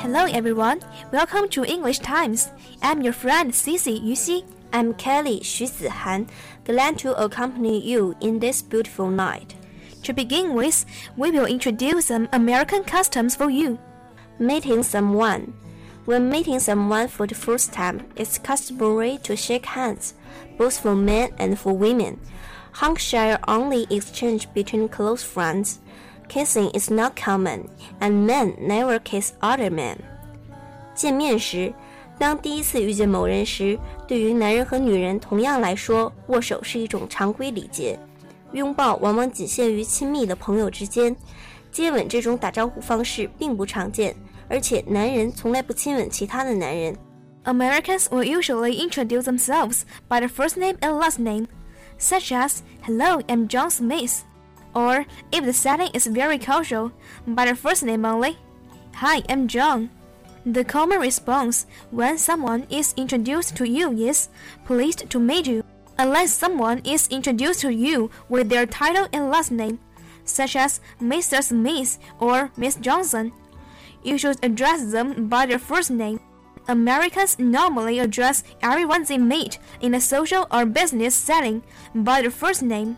Hello everyone, welcome to English Times. I'm your friend Cici Yuxi. I'm Kelly Xu Zihan, glad to accompany you in this beautiful night. To begin with, we will introduce some American customs for you. Meeting someone. When meeting someone for the first time, it's customary to shake hands, both for men and for women. Handshake only exchange between close friends. Kissing is not common, and men never kiss other men. 见面时，当第一次遇见某人时，对于男人和女人同样来说，握手是一种常规礼节。拥抱往往仅限于亲密的朋友之间，接吻这种打招呼方式并不常见，而且男人从来不亲吻其他的男人。Americans will usually introduce themselves by the first name and last name, such as "Hello, I'm John Smith." Or, if the setting is very casual, by the first name only. Hi, I'm John. The common response when someone is introduced to you is pleased to meet you, unless someone is introduced to you with their title and last name, such as Mr. Smith or Miss Johnson. You should address them by their first name. Americans normally address everyone they meet in a social or business setting by their first name.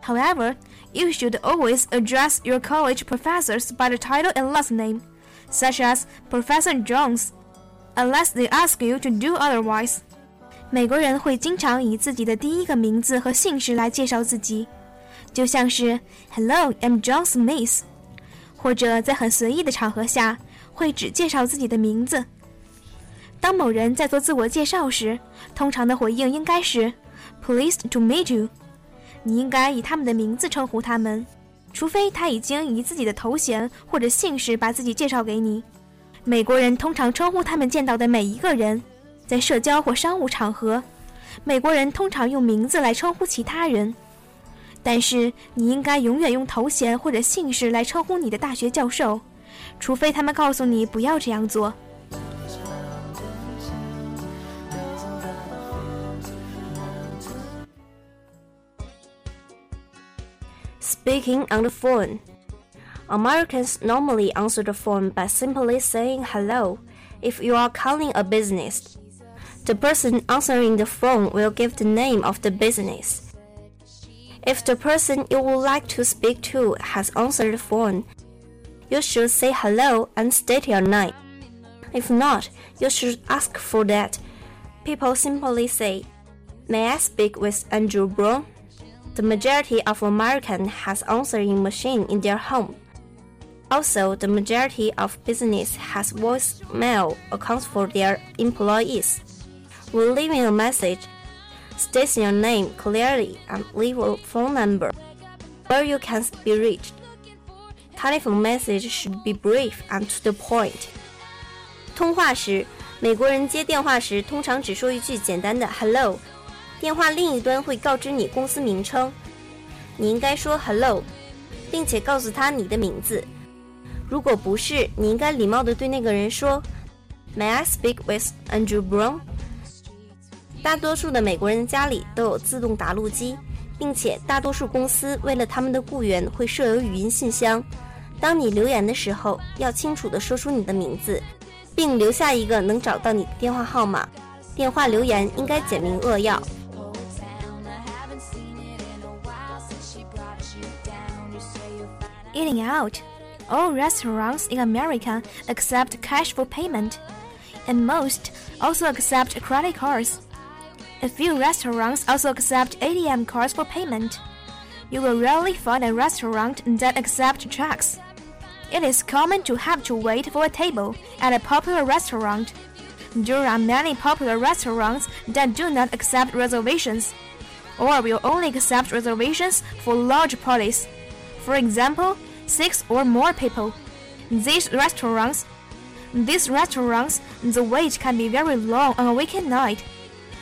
However, you should always address your college professors by the title and last name, such as Professor Jones, unless they ask you to do otherwise. 美国人会经常以自己的第一个名字和姓氏来介绍自己，就像是 "Hello, I'm John Smith"，或者在很随意的场合下会只介绍自己的名字。当某人在做自我介绍时，通常的回应应该是 "Pleased to meet you"。 你应该以他们的名字称呼他们，除非他已经以自己的头衔或者姓氏把自己介绍给你。美国人通常称呼他们见到的每一个人，在社交或商务场合，美国人通常用名字来称呼其他人。但是你应该永远用头衔或者姓氏来称呼你的大学教授，除非他们告诉你不要这样做。Speaking on the phone. Americans normally answer the phone by simply saying hello if you are calling a business. The person answering the phone will give the name of the business. If the person you would like to speak to has answered the phone, you should say hello and state your name. If not, you should ask for that. People simply say, May I speak with Andrew Brown? The majority of Americans has answering machine in their home. Also, the majority of business has voicemail accounts for their employees. When leaving a message, state your name clearly and leave a phone number where you can be reached. Telephone message should be brief and to the point. 通话时，美国人接电话时通常只说一句简单的 “hello”。 电话另一端会告知你公司名称，你应该说 “hello”，并且告诉他你的名字。如果不是，你应该礼貌地对那个人说 “May I speak with Andrew Brown？” 大多数的美国人家里都有自动答录机，并且大多数公司为了他们的雇员会设有语音信箱。当你留言的时候，要清楚地说出你的名字，并留下一个能找到你的电话号码。电话留言应该简明扼要。Eating out. All restaurants in America accept cash for payment, and most also accept credit cards. A few restaurants also accept ATM cards for payment. You will rarely find a restaurant that accepts checks. It is common to have to wait for a table at a popular restaurant. There are many popular restaurants that do not accept reservations, or will only accept reservations for large parties For example, six or more people. These restaurants, these restaurants, the wait can be very long on a weekend night,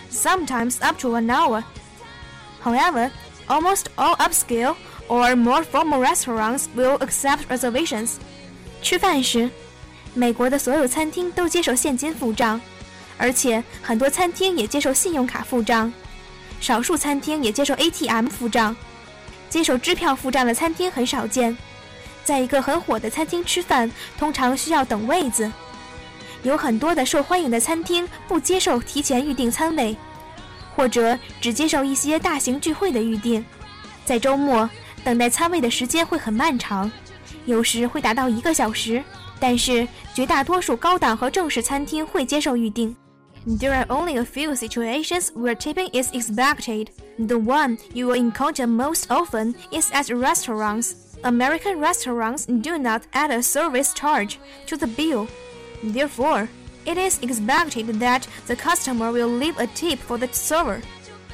sometimes up to an hour. However, almost all upscale or more formal restaurants will accept reservations. 吃饭时，美国的所有餐厅都接受现金付账，而且很多餐厅也接受信用卡付账，少数餐厅也接受 ATM 付账。 接受支票付账的餐厅很少见。在一个很火的餐厅吃饭，通常需要等位子。有很多的受欢迎的餐厅不接受提前预订餐位，或者只接受一些大型聚会的预订。在周末，等待餐位的时间会很漫长，有时会达到一个小时。但是绝大多数高档和正式餐厅会接受预订。There are only a few situations where tipping is expected. The one you will encounter most often is at restaurants. American restaurants do not add a service charge to the bill. Therefore, it is expected that the customer will leave a tip for the server.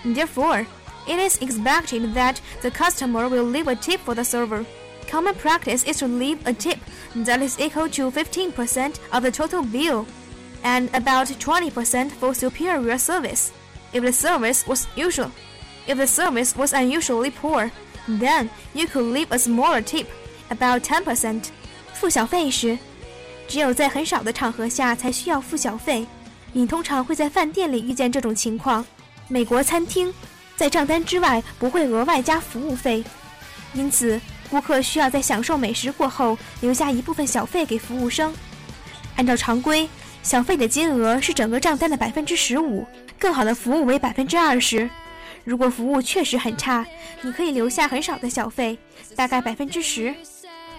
Therefore, it is expected that the customer will leave a tip for the server. Common practice is to leave a tip that is equal to 15% of the total bill and about 20% for superior service. If the service was usual, if the service was unusually poor, then you could leave a smaller tip, about 10%. 付小费时，只有在很少的场合下才需要付小费。你通常会在饭店里遇见这种情况。美国餐厅在账单之外不会额外加服务费，因此顾客需要在享受美食过后留下一部分小费给服务生。按照常规， 小费的金额是整个账单的百分之十五，更好的服务为百分之二十。如果服务确实很差，你可以留下很少的小费，大概百分之十。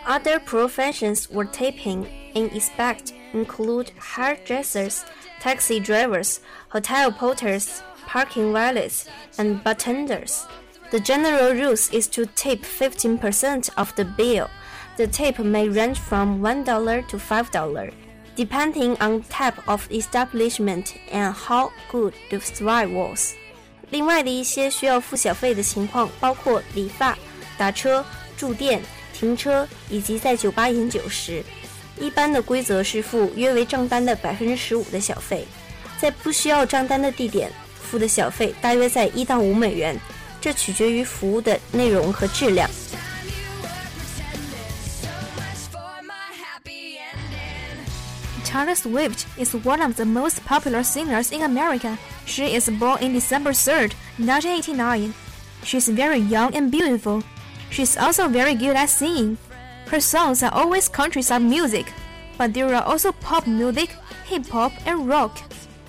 Other professions where tipping in expect include hairdressers, taxi drivers, hotel porters, parking valets, and bartenders. The general rule is to tip 15% of the bill. The tip may range from $1 to $5, Depending on type of establishment and how good the service was. 另外的一些需要付小费的情况包括理发、打车、住店、停车以及在酒吧饮酒时。一般的规则是付约为账单的百分之十五的小费，在不需要账单的地点付的小费大约在一到五美元。这取决于服务的内容和质量。Taylor Swift is one of the most popular singers in America. She is born in December 3rd, 1989. She is very young and beautiful. She is also very good at singing. Her songs are always countryside music, but there are also pop music, hip hop, and rock.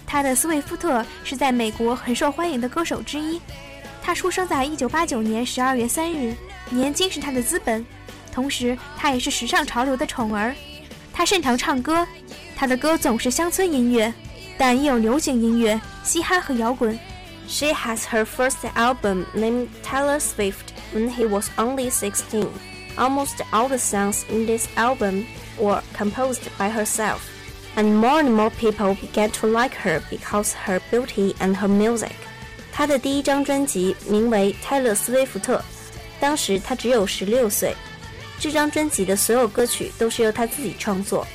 泰勒·斯威夫特是在美国很受欢迎的歌手之一。他出生在一九八九年十二月三日，年轻是他的资本，同时他也是时尚潮流的宠儿。他擅长唱歌， 他的歌总是乡村音乐，但也有流行音乐、嘻哈和摇滚。She has her first album named Taylor Swift when he was only sixteen. Almost all the songs in this album were composed by herself, and more and more people began to like her because her beauty and her music. 他的第一张专辑名为《泰勒·斯威夫特》，当时他只有十六岁。这张专辑的所有歌曲都是由他自己创作。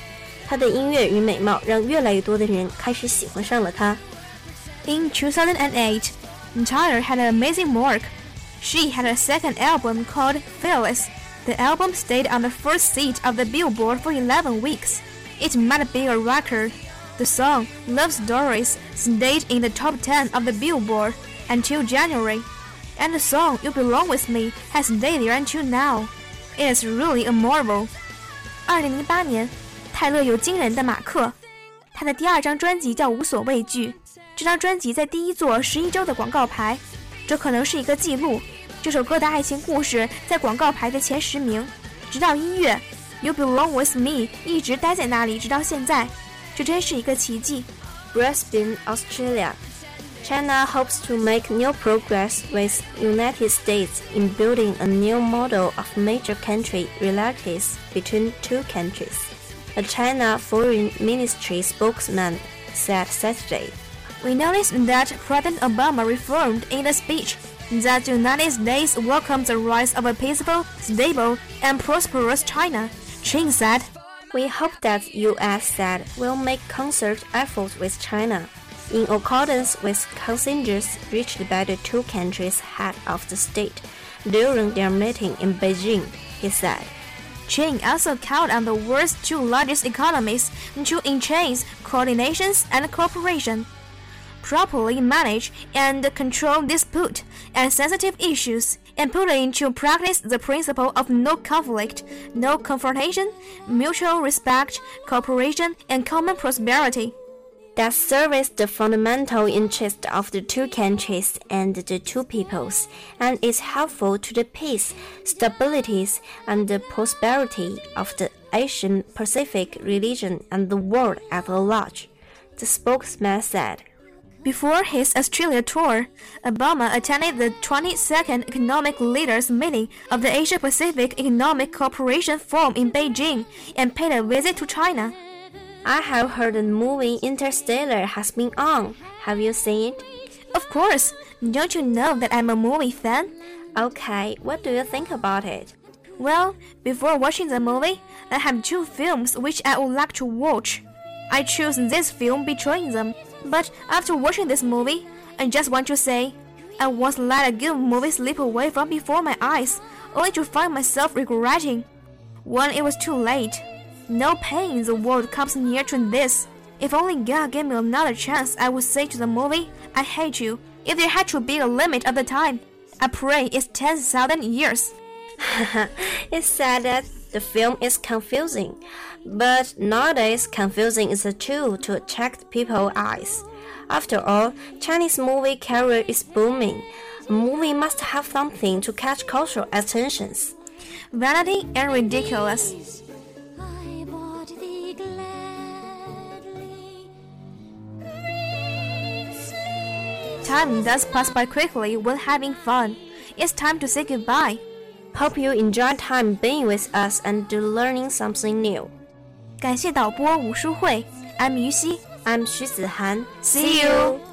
他的音乐与美貌让越来越多的人开始喜欢上了他。In 2008, Tyler had an amazing work. She had a second album called Fearless. The album stayed on the first seat of the Billboard for 11 weeks. It might be a record. The song Love Stories stayed in the top 10 of the Billboard until January, and the song You Belong With Me has stayed there until now. It is really a marvel. 二零零八年， 泰勒有惊人的马克。他的第二张专辑叫《无所畏惧》，这张专辑在第一座十一周的广告牌，这可能是一个记录。这首歌的爱情故事在广告牌的前十名，直到音乐《You Belong With Me》一直待在那里，直到现在。这真是一个奇迹。Brisbane, Australia. China hopes to make new progress with United States in building a new model of major country relations between two countries. A China Foreign Ministry spokesman said Saturday. We noticed that President Obama reaffirmed in a speech that the United States welcomes the rise of a peaceful, stable, and prosperous China. Qin said. We hope that U.S. said will make concert efforts with China in accordance with consensus reached by the two countries' head of the state during their meeting in Beijing, he said. Qin also called on the world's two largest economies to enhance coordinations and cooperation, properly manage and control dispute and sensitive issues, and put into practice the principle of no conflict, no confrontation, mutual respect, cooperation, and common prosperity. That serves the fundamental interest of the two countries and the two peoples, and is helpful to the peace, stability, and the prosperity of the Asian Pacific region and the world at large, the spokesman said. Before his Australia tour, Obama attended the 22nd Economic Leaders Meeting of the Asia Pacific Economic Cooperation Forum in Beijing and paid a visit to China. I have heard the movie Interstellar has been on. Have you seen it? Of course. Don't you know that I'm a movie fan? Okay, what do you think about it? Well, before watching the movie, I have two films which I would like to watch. I choose this film between them. But after watching this movie, I just want to say, I once let a good movie slip away from before my eyes, only to find myself regretting. When it was too late. No pain in the world comes near to this. If only God gave me another chance, I would say to the movie, I hate you. If there had to be a limit of the time, I pray it's 10,000 years. it's sad that the film is confusing, but nowadays confusing is a tool to attract people's eyes. After all, Chinese movie career is booming. A movie must have something to catch cultural attentions. Vanity and ridiculous. Time does pass by quickly when having fun. It's time to say goodbye. Hope you enjoy time being with us and learning something new. 感谢导播武姝慧，I'm 于希，I'm you.